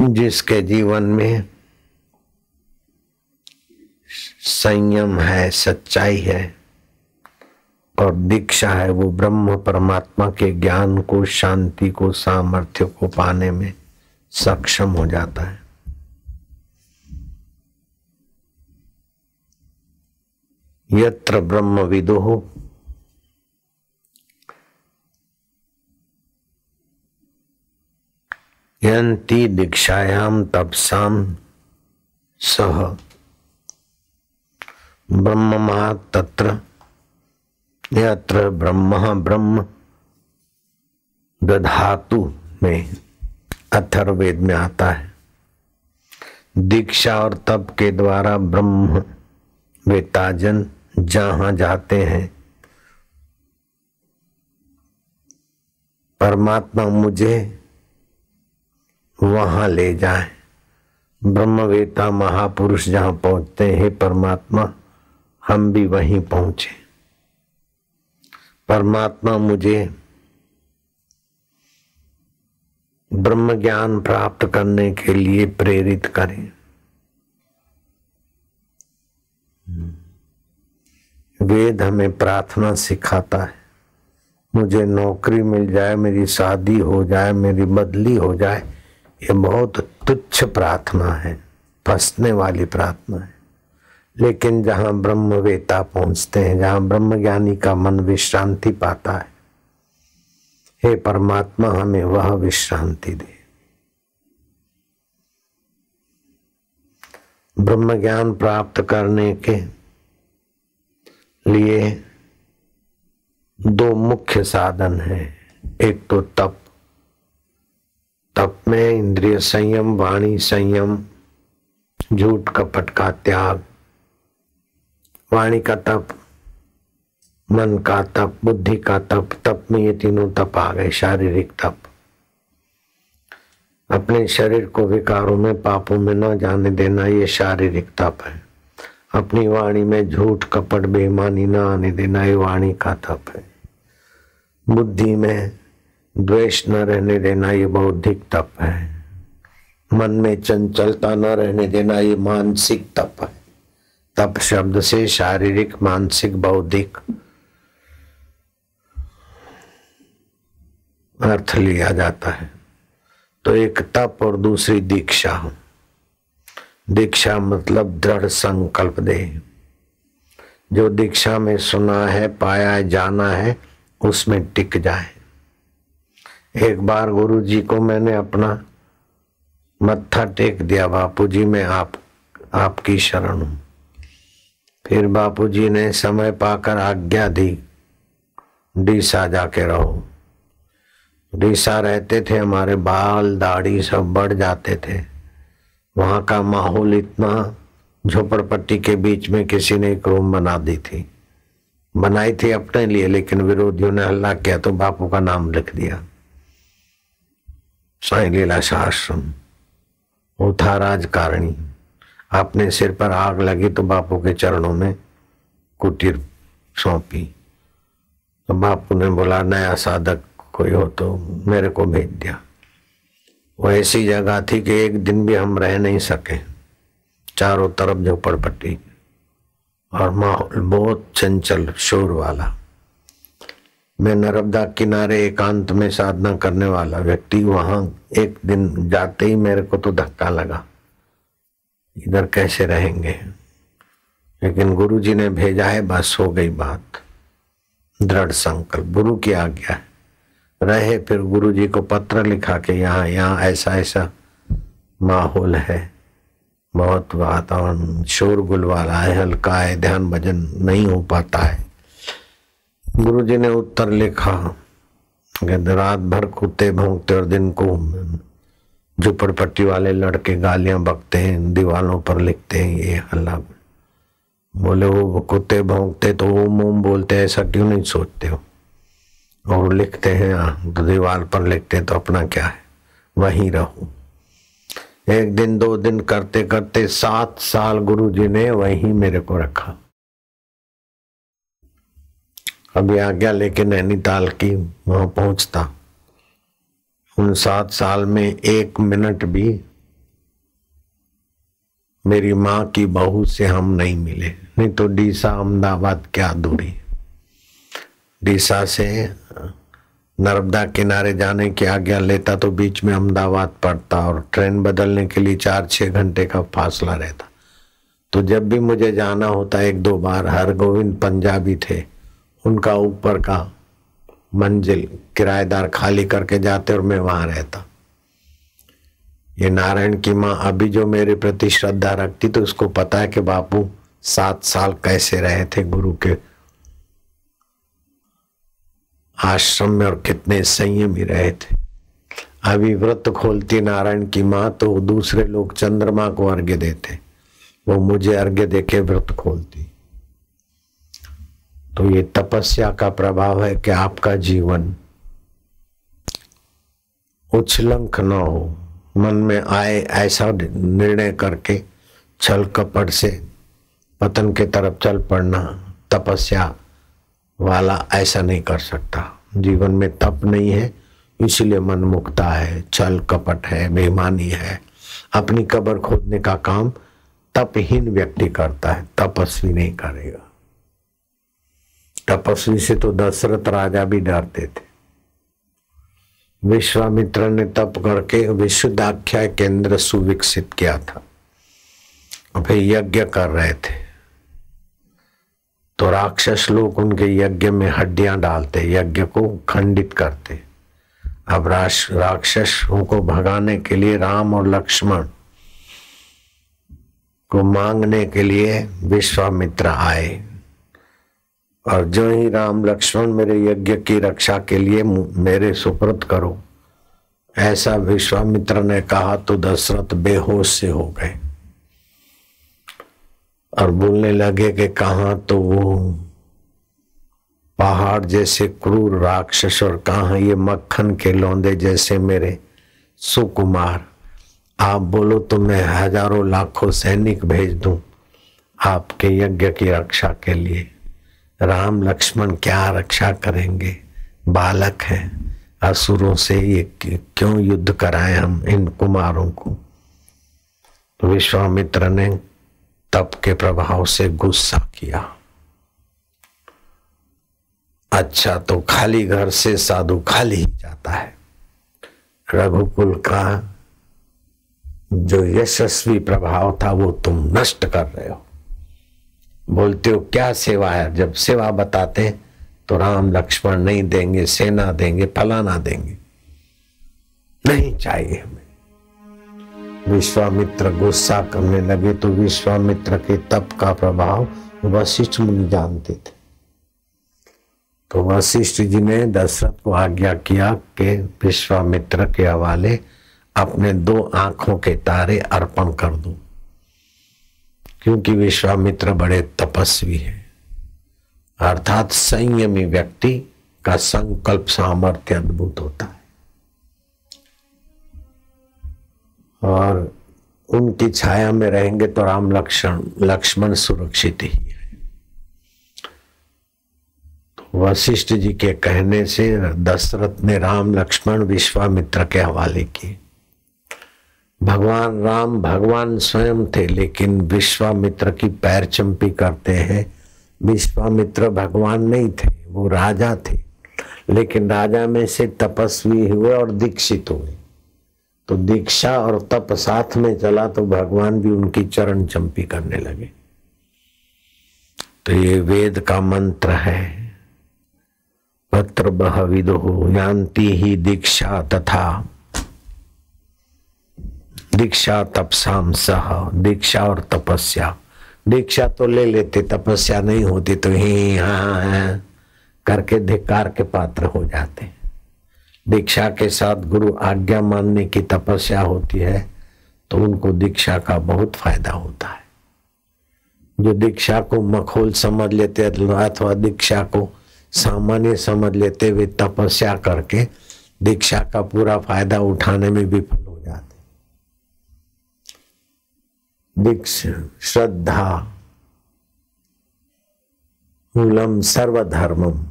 जिसके जीवन में संयम है, सच्चाई है और दीक्षा है, वो ब्रह्म परमात्मा के ज्ञान को, शांति को, सामर्थ्य को पाने में सक्षम हो जाता है। यत्र ब्रह्म विदो यंती दीक्षायाम तपसाम सह। ब्रह्म तत्र, यत्र ब्रह्म ब्रह्म दधातु में अथर्वेद में आता है। दीक्षा और तप के द्वारा ब्रह्म वेताजन जहाँ जाते हैं। परमात्मा मुझे वहाँ ले जाए। ब्रह्मवेता महापुरुष जहाँ पहुँचते हैं परमात्मा, हम भी वहीं पहुँचे। परमात्मा मुझे ब्रह्म ज्ञान प्राप्त करने के लिए प्रेरित करें। वेद हमें प्रार्थना सिखाता है। मुझे नौकरी मिल जाए, मेरी शादी हो जाए, मेरी बदली हो जाए ये बहुत तुच्छ प्रार्थना है, फंसने वाली प्रार्थना है। लेकिन जहाँ ब्रह्मवेता पहुँचते हैं, जहाँ ब्रह्म ज्ञानी का मन विश्रांति पाता है, हे परमात्मा, हमें वह विश्रांति दे। ब्रह्म ज्ञान प्राप्त करने के लिए दो मुख्य साधन है। एक तो तप तप में इंद्रिय संयम, वाणी संयम, झूठ कपट का त्याग। वाणी का तप, मन का तप, बुद्धि का तप तप में ये तीनों तप आ गए, शारीरिक तप। अपने शरीर को विकारों में, पापों में न जाने देना ये शारीरिक तप है। अपनी वाणी में झूठ, कपट, बेईमानी न आने देना ये वाणी का तप है। बुद्धि में द्वेष न रहने देना ये बौद्धिक तप है। मन में चंचलता न रहने देना ये मानसिक तप है। तप शब्द से शारीरिक, मानसिक, बौद्धिक। अर्थ लिया जाता है। तो एक तप और दूसरी दीक्षा दीक्षा मतलब दृढ़ संकल्प दे। जो दीक्षा में सुना है, पाया है, जाना है, उसमें टिक जाए। एक बार गुरु जी को मैंने अपना मत्था टेक दिया बापू जी मैं आप, आपकी शरण हूँ। फिर बापू जी ने समय पाकर आज्ञा दी, डीसा जाके रहो। डीसा रहते थे, हमारे बाल दाढ़ी सब बढ़ जाते थे। वहाँ का माहौल इतना झोपड़पट्टी के बीच में किसी ने एक रूम बना दी थी। बनाई थी अपने लिए, लेकिन विरोधियों ने हल्ला किया तो बापू का नाम लिख दिया। साई लीला आश्रम वो था राजकारणी। अपने सिर पर आग लगी तो बापू के चरणों में कुटीर सौंपी। तो बापू ने बोला, नया साधक कोई हो तो मेरे को भेज दिया। वो ऐसी जगह थी कि एक दिन भी हम रह नहीं सके। चारों तरफ़ झोपड़पट्टी और माहौल बहुत चंचल शोर वाला मैं नर्मदा किनारे एकांत में साधना करने वाला व्यक्ति वहाँ एक दिन जाते ही मेरे को तो धक्का लगा। इधर कैसे रहेंगे? लेकिन गुरु जी ने भेजा है, बस हो गई बात। दृढ़ संकल्प, गुरु की आज्ञा। है रहे फिर गुरु जी को पत्र लिखा के यहाँ यहाँ ऐसा ऐसा माहौल है। बहुत वातावरण, शोरगुल वाला है, हल्का है, ध्यान भजन नहीं हो पाता है। गुरु जी ने उत्तर लिखा रात भर कुत्ते भोंगते और दिन को झुपड़पट्टी वाले लड़के गालियाँ बकते हैं, दीवालों पर लिखते हैं ये हल्ला। बोले वो कुत्ते भोंगते तो वो मोम बोलते ऐसा क्यों नहीं सोचते हो? और लिखते हैं तो दीवार पर लिखते तो अपना क्या है? वहीं रहो। एक दिन, दो दिन करते करते सात साल गुरु जी ने वहीं मेरे को रखा। अभी आज्ञा लेके नैनीताल की वहाँ पहुँचता। उन सात साल में एक मिनट भी मेरी माँ की बहू से हम नहीं मिले। नहीं तो डीसा अहमदाबाद क्या दूरी? डीसा से नर्मदा किनारे जाने की आज्ञा लेता तो बीच में अहमदाबाद पड़ता और ट्रेन बदलने के लिए चार छः घंटे का फासला रहता। तो जब भी मुझे जाना होता, एक दो बार हर गोविंद पंजाबी थे। उनका ऊपर का मंजिल किराएदार खाली करके जाते और मैं वहाँ रहता। ये नारायण की माँ अभी जो मेरे प्रति श्रद्धा रखती तो उसको पता है कि बापू सात साल कैसे रहे थे गुरु के आश्रम में और कितने संयम संयमी रहे थे। अभी व्रत खोलती नारायण की माँ तो दूसरे लोग चंद्रमा को अर्घ्य देते। वो मुझे अर्घ्य देके व्रत खोलती। तो ये तपस्या का प्रभाव है कि आपका जीवन उछलंक न हो, मन में आए ऐसा निर्णय करके छल कपट से पतन के तरफ़ चल पड़ना, तपस्या वाला ऐसा नहीं कर सकता। जीवन में तप नहीं है, इसलिए मन मुक्ता है, छल कपट है, बेईमानी है। अपनी कबर खोदने का काम तपहीन व्यक्ति करता है, तपस्वी नहीं करेगा। तपस्वी से तो दशरथ राजा भी डरते थे। विश्वामित्र ने तप करके विशुद्धाख्या केंद्र सुविकसित किया था फिर यज्ञ कर रहे थे। तो राक्षस लोग उनके यज्ञ में हड्डियाँ डालते, यज्ञ को खंडित करते। अब राक्षसों को भगाने के लिए राम और लक्ष्मण को मांगने के लिए विश्वामित्र आए। और जो ही राम लक्ष्मण मेरे यज्ञ की रक्षा के लिए मेरे सुप्रत करो। ऐसा विश्वामित्र ने कहा तो दशरथ बेहोश से हो गए। और बोलने लगे कि कहा तो वो? पहाड़ जैसे क्रूर राक्षस और कहा ये मक्खन के लौंदे जैसे मेरे सुकुमार। आप बोलो तो मैं हज़ारों लाखों सैनिक भेज दूँ आपके यज्ञ की रक्षा के लिए। राम लक्ष्मण क्या रक्षा करेंगे? बालक हैं। असुरों से ये क्यों युद्ध कराए हम इन कुमारों को? तो विश्वामित्र ने तप के प्रभाव से गुस्सा किया। अच्छा तो खाली घर से साधु खाली ही जाता है। रघुकुल का जो यशस्वी प्रभाव था वो तुम नष्ट कर रहे हो। बोलते हो, क्या सेवा है? जब सेवा बताते तो राम, लक्ष्मण नहीं देंगे, सेना देंगे, फलाना देंगे। नहीं चाहिए हमें। विश्वामित्र गुस्सा करने लगे तो विश्वामित्र के तप का प्रभाव वशिष्ठ मुनि जानते थे। तो वशिष्ठ जी ने दशरथ को आज्ञा किया कि विश्वामित्र के हवाले अपने दो आँखों के तारे अर्पण कर दो। क्योंकि विश्वामित्र बड़े तपस्वी हैं। अर्थात संयमी व्यक्ति का संकल्प सामर्थ्य अद्भुत होता है। और उनकी छाया में रहेंगे तो राम लक्ष्मण लक्ष्मण सुरक्षित ही है। तो वशिष्ठ जी के कहने से दशरथ ने राम लक्ष्मण विश्वामित्र के हवाले किए। भगवान राम भगवान स्वयं थे, लेकिन विश्वामित्र की पैर चंपी करते हैं। विश्वामित्र भगवान नहीं थे, वो राजा थे। लेकिन राजा में से तपस्वी हुए और दीक्षित हुए। तो दीक्षा और तप साथ में चला तो भगवान भी उनकी चरण चंपी करने लगे। तो ये वेद का मंत्र है। पत्र बह विदो, यान्ति ही दीक्षा तथा दीक्षा तपसाम सह, दीक्षा और तपस्या। दीक्षा तो ले लेते, तपस्या नहीं होती तो ही हाँ। करके धिकार के पात्र हो जाते दीक्षा के साथ गुरु आज्ञा मानने की तपस्या होती है तो उनको दीक्षा का बहुत फ़ायदा होता है। जो दीक्षा को मखोल समझ लेते, अथवा दीक्षा को सामान्य समझ लेते, वे तपस्या करके दीक्षा का पूरा फ़ायदा उठाने में विफल दीक्षा श्रद्धा, मूलम सर्वधर्मम।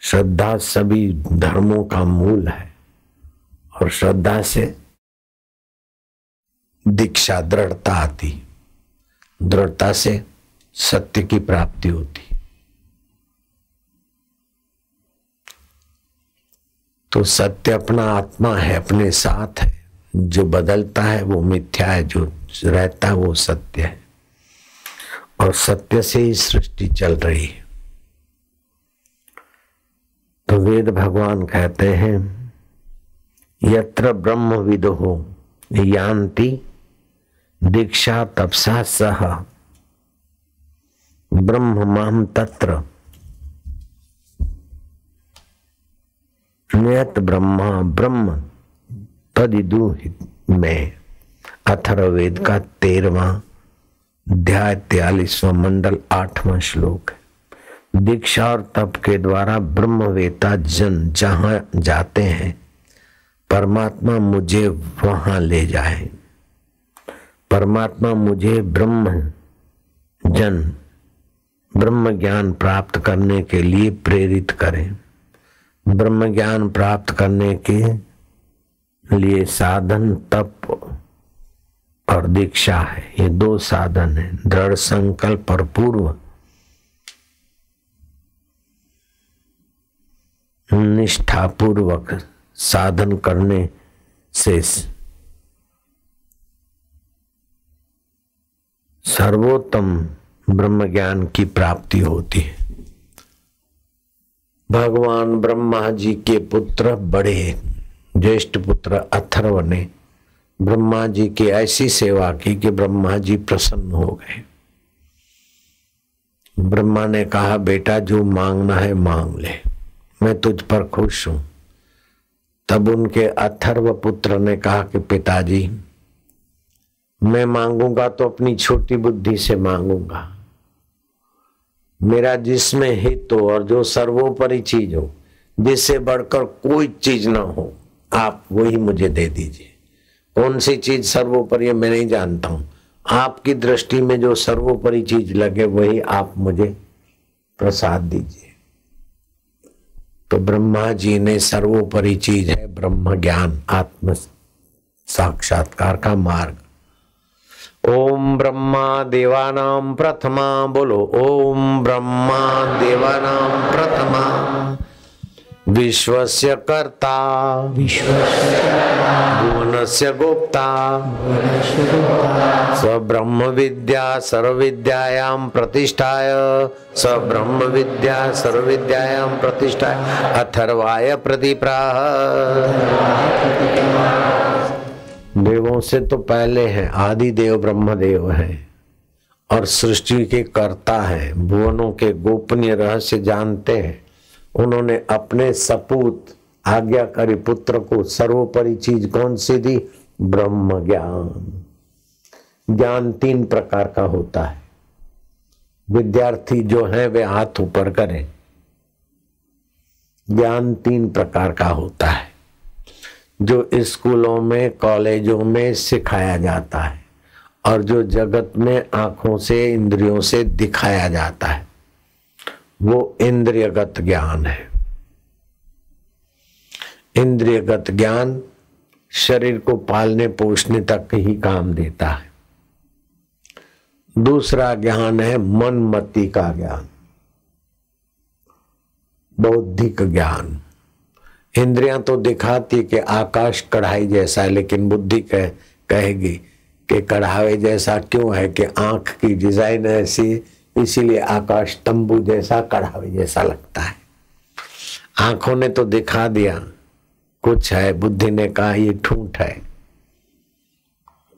श्रद्धा सभी धर्मों का मूल है और श्रद्धा से दीक्षा दृढ़ता आती, दृढ़ता से सत्य की प्राप्ति होती। तो सत्य अपना आत्मा है, अपने साथ है, जो बदलता है वो मिथ्या है, जो रहता वो सत्य है। और सत्य से ही सृष्टि चल रही है। तो वेद भगवान कहते हैं, यत्र ब्रह्म विदो यान्ति दीक्षा तपसा सह। ब्रह्म माम तत्र। नियत ब्रह्मा ब्रह्म तदिदु में। अथर्वेद का तेरवा अध्याय तेलीसवा मंडल आठवां श्लोक है। दीक्षा और तप के द्वारा ब्रह्मवेता जन जहाँ जाते हैं, परमात्मा मुझे वहाँ ले जाए। परमात्मा मुझे ब्रह्म जन ब्रह्म ज्ञान प्राप्त करने के लिए प्रेरित करें। ब्रह्म ज्ञान प्राप्त करने के लिए साधन, तप और दीक्षा है। ये दो साधन है। दृढ़ संकल्प और पूर्व। निष्ठा पूर्वक साधन करने से सर्वोत्तम ब्रह्म ज्ञान की प्राप्ति होती है। भगवान ब्रह्मा जी के पुत्र बड़े, ज्येष्ठ पुत्र अथर्व ने ब्रह्मा जी की ऐसी सेवा की कि ब्रह्मा जी प्रसन्न हो गए। ब्रह्मा ने कहा, बेटा, जो मांगना है मांग ले। मैं तुझ पर खुश हूँ। तब उनके अथर्व पुत्र ने कहा कि पिताजी, मैं मांगूँगा तो अपनी छोटी बुद्धि से मांगूँगा। मेरा जिसमें हित हो और जो सर्वोपरि चीज़ हो, जिससे बढ़कर कोई चीज़ ना हो, आप वही मुझे दे दीजिए। कौन सी चीज़ सर्वोपरि मैं नहीं जानता हूँ। आपकी दृष्टि में जो सर्वोपरि चीज़ लगे, वही आप मुझे प्रसाद दीजिए। तो ब्रह्मा जी ने सर्वोपरि चीज़ है, ब्रह्म ज्ञान, आत्म साक्षात्कार का मार्ग। ओम ब्रह्मा देवानाम प्रथमा, बोलो, ओम ब्रह्मा देवानाम प्रथमा। विश्वस्य कर्ता। भुवनस्य गोप्ता। स ब्रह्म विद्या सर्वविद्यायां प्रतिष्ठाय। स ब्रह्म विद्या सर्वविद्यायां प्रतिष्ठाय। अथर्वाय प्रतिप्राह। देवों से तो पहले है, आदि देव ब्रह्म देव है। और सृष्टि के कर्ता है, भुवनों के गोपनीय रहस्य जानते हैं। उन्होंने अपने सपूत आज्ञाकारी पुत्र को सर्वोपरि चीज़ कौन सी दी? ब्रह्म ज्ञान। ज्ञान तीन प्रकार का होता है। विद्यार्थी जो है, वे हाथ ऊपर करें। ज्ञान तीन प्रकार का होता है, जो स्कूलों में, कॉलेजों में सिखाया जाता है और जो जगत में आँखों से, इंद्रियों से दिखाया जाता है। वो इंद्रियगत ज्ञान है। इंद्रियगत ज्ञान शरीर को पालने पोषने तक ही काम देता है। दूसरा ज्ञान है मनमति का ज्ञान। बौद्धिक ज्ञान। इंद्रियाँ तो दिखाती कि आकाश कढ़ाई जैसा है, लेकिन बुद्धि कह, कहेगी कि कढ़ावे जैसा क्यों है कि आँख की डिज़ाइन ऐसी इसीलिए आकाश तंबू जैसा कढ़ावे जैसा लगता है। आँखों ने तो दिखा दिया, कुछ है, बुद्धि ने कहा ये ठूठ है।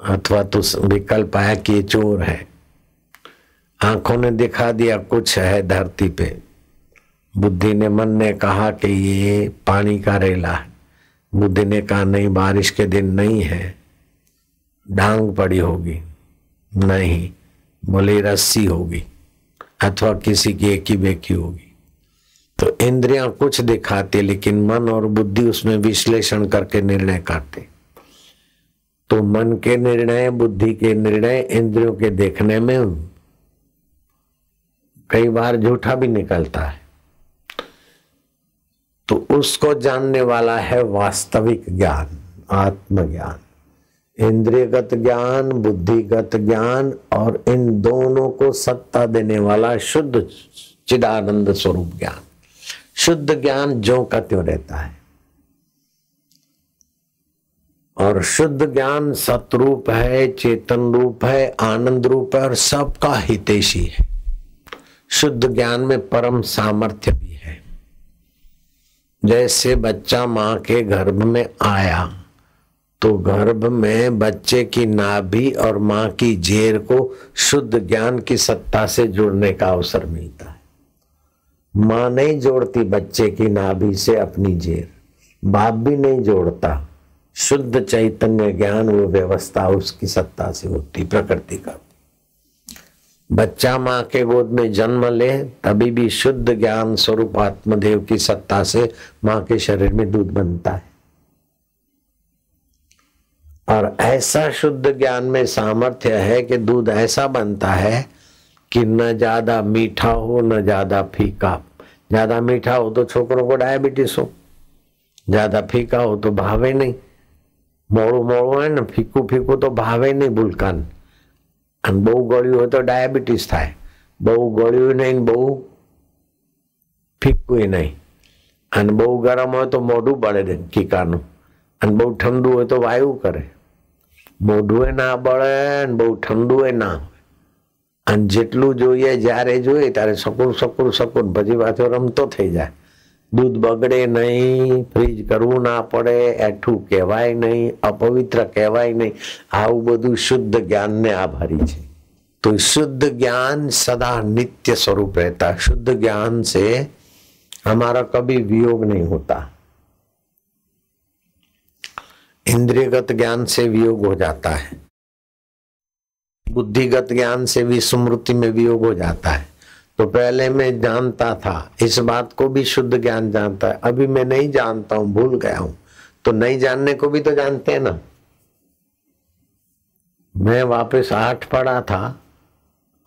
अथवा तो विकल्प आया कि ये चोर है। आँखों ने दिखा दिया, कुछ है धरती पे। बुद्धि ने मन ने कहा कि ये पानी का रेला है। बुद्धि ने कहा, नहीं, बारिश के दिन नहीं है। डांग पड़ी होगी। नहीं बोले रस्सी होगी। अथवा किसी की एक ही बेकी होगी। तो इंद्रियाँ कुछ दिखाती, लेकिन मन और बुद्धि उसमें विश्लेषण करके निर्णय करते। तो मन के निर्णय, बुद्धि के निर्णय, इंद्रियों के देखने में कई बार झूठा भी निकलता है। तो उसको जानने वाला है वास्तविक ज्ञान, आत्मज्ञान। इंद्रियगत ज्ञान, बुद्धिगत ज्ञान और इन दोनों को सत्ता देने वाला शुद्ध चिदानंद स्वरूप ज्ञान। शुद्ध ज्ञान जो का त्यों रहता है। और शुद्ध ज्ञान सतरूप है, चेतन रूप है, आनंद रूप है और सबका हितेशी है। शुद्ध ज्ञान में परम सामर्थ्य भी है। जैसे बच्चा माँ के गर्भ में आया तो गर्भ में बच्चे की नाभि और माँ की जेर को शुद्ध ज्ञान की सत्ता से जुड़ने का अवसर मिलता है। माँ नहीं जोड़ती बच्चे की नाभि से अपनी जेर। बाप भी नहीं जोड़ता। शुद्ध चैतन्य ज्ञान वो व्यवस्था उसकी सत्ता से होती, प्रकृति का। बच्चा माँ के गोद में जन्म ले, तभी भी शुद्ध ज्ञान स्वरूप आत्मदेव की सत्ता से माँ के शरीर में दूध बनता है। और ऐसा शुद्ध ज्ञान में सामर्थ्य है कि दूध ऐसा बनता है कि न ज्यादा मीठा हो न ज्यादा फीका ज्यादा मीठा हो तो छोकरों को डायबिटीज हो ज्यादा फीका हो तो भावे नहीं मोड़ू मोड़ू है ना फीकू फीकू तो भावे नहीं बुलकान અને બહુ ગળ્યું હોય તો ડાયાબિટીસ થાય બહુ ગળ્યું નહીં બહુ ફીકું નહીં અને બહુ ગરમ હોય તો મોઢું બળે કીકાનું અને બહુ ઠંડુ હોય તો વાયુ કરે મોઢું ના બળે ને બહુ ઠંડુ ના હોય અને જેટલું જોઈએ જ્યારે જોઈએ ત્યારે સકુર સકુર સકુર પછી પાછો રમતો થઈ જાય દૂધ બગડે નહીં ફ્રીજ કરવું ના પડે એઠું કહેવાય નહીં અપવિત્ર કહેવાય નહીં આવું બધું શુદ્ધ જ્ઞાનને આભારી છે તો शुद्ध ज्ञान सदा नित्य स्वरूप रहता है शुद्ध ज्ञान से हमारा कभी वियोग नहीं होता इंद्रियगत ज्ञान से वियोग हो जाता है। बुद्धिगत ज्ञान से भी स्मृति में वियोग हो जाता है। तो पहले मैं जानता था, इस बात को भी शुद्ध ज्ञान जानता है। अभी मैं नहीं जानता हूँ, भूल गया हूँ। तो नहीं जानने को भी तो जानते हैं ना। मैं वापस आठ पढ़ा था,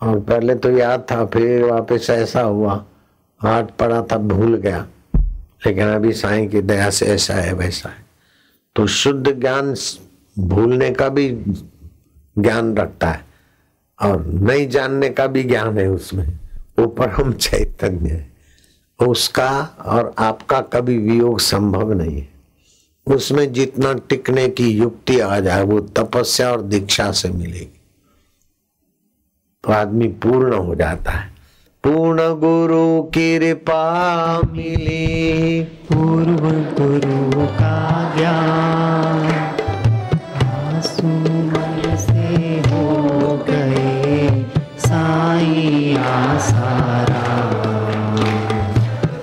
और पहले तो याद था, फिर वापस ऐसा हुआ। आठ पढ़ा था, भूल गया। लेकिन अभी साईं की दया से ऐसा है, वैसा है। तो शुद्ध ज्ञान भूलने का भी ज्ञान रखता है और नहीं जानने का भी ज्ञान है उसमें। वो परम चैतन्य है। उसका और आपका कभी वियोग संभव नहीं है। उसमें जितना टिकने की युक्ति आ जाए, वो तपस्या और दीक्षा से मिलेगी। तो आदमी पूर्ण हो जाता है। पूर्ण गुरु कृपा मिली। पूर्व गुरु का ज्ञान से हो गए, साई आसारा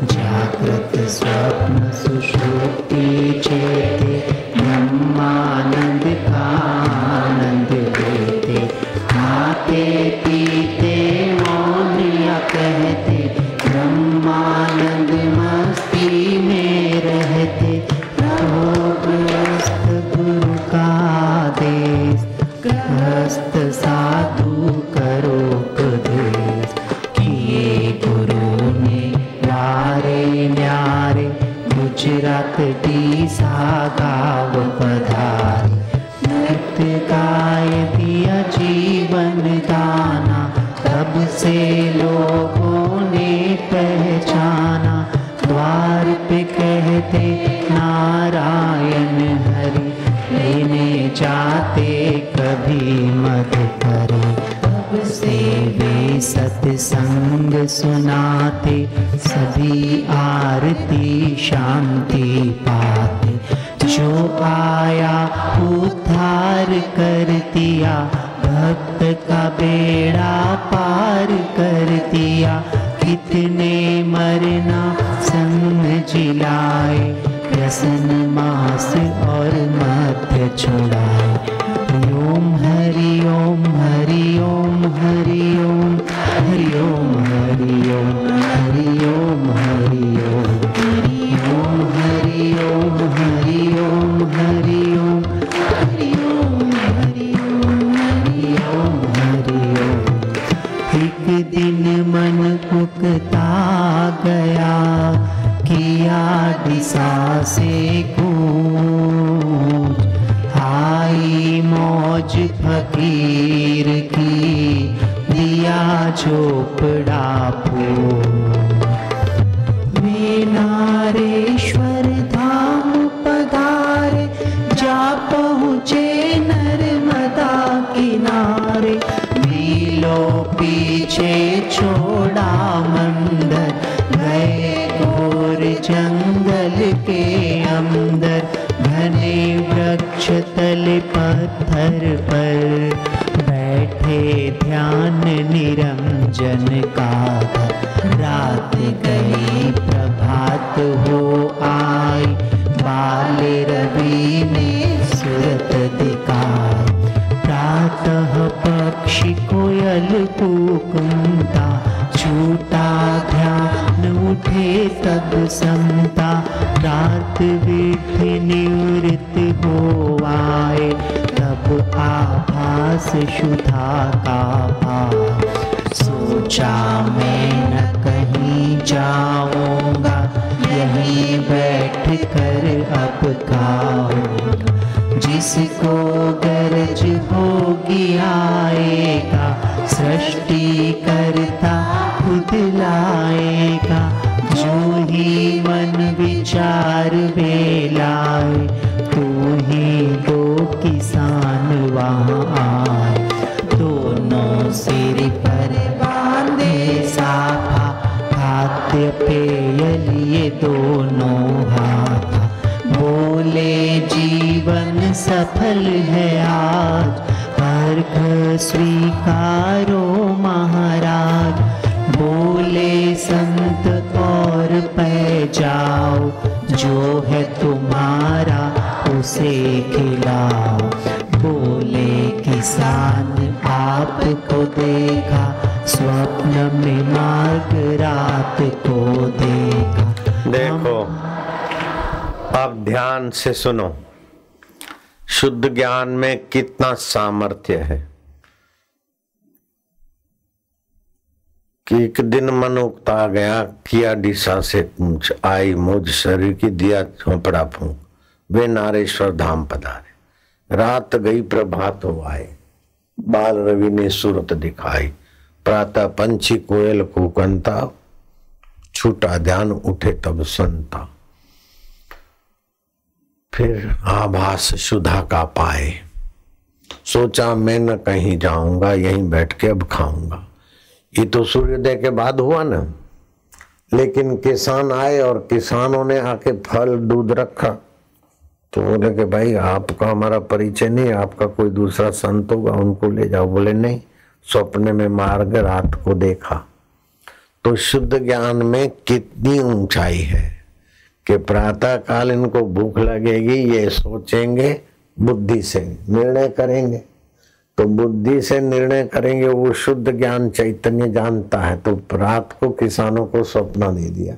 जागृत स्वप्न सुषुप्ति चेते ग्रस्त साधु। सुनाते, सभी आरती शांति पाते। जो आया, उद्धार कर दिया, भक्त का बेड़ा पार कर दिया। कितने मरना संग लाए प्रसन्न मास और मध्य छुड़ाए। ओम हरि ओम हरि ओम हरि, ओम दिशा से कूच आई मौज फकीर की दिया झोपड़ा फूल पत्थर पर बैठे ध्यान निरंजन का रात गई, प्रभात हो आई, बाल रवि ने सूरत दिखाई। प्रातः पक्षी कोयल कुकुमता, छूटा ध्यान उठे तब समता। रात विधि से सुनो, शुद्ध ज्ञान में कितना सामर्थ्य है। कि एक दिन मन उगता गया, किया दिशा से पूछ, आई मुझ शरीर की दिया झोपड़ा फूंक, वे नारेश्वर धाम पधारे। रात गई, प्रभात हो आए। बाल रवि ने सूरत दिखाई, प्रातः पंछी कोयल को कंता, छूटा ध्यान उठे तब संता। फिर आभास सुधा का पाए। सोचा मैं न कहीं जाऊँगा, यहीं बैठ के अब खाऊँगा। ये तो सूर्योदय के बाद हुआ ना। लेकिन किसान आए और किसानों ने आके फल, दूध रखा। तो बोले कि भाई, आपका हमारा परिचय नहीं, आपका कोई दूसरा संत होगा, उनको ले जाओ। बोले, नहीं स्वप्न में मार्ग रात को देखा। तो शुद्ध ज्ञान में कितनी ऊंचाई है? कि प्रातः काल इनको भूख लगेगी, ये सोचेंगे, बुद्धि से निर्णय करेंगे। तो बुद्धि से निर्णय करेंगे, वो शुद्ध ज्ञान चैतन्य जानता है तो रात को किसानों को स्वप्न दे दिया।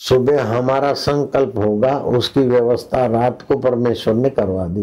सुबह हमारा संकल्प होगा, उसकी व्यवस्था रात को परमेश्वर ने करवा दी।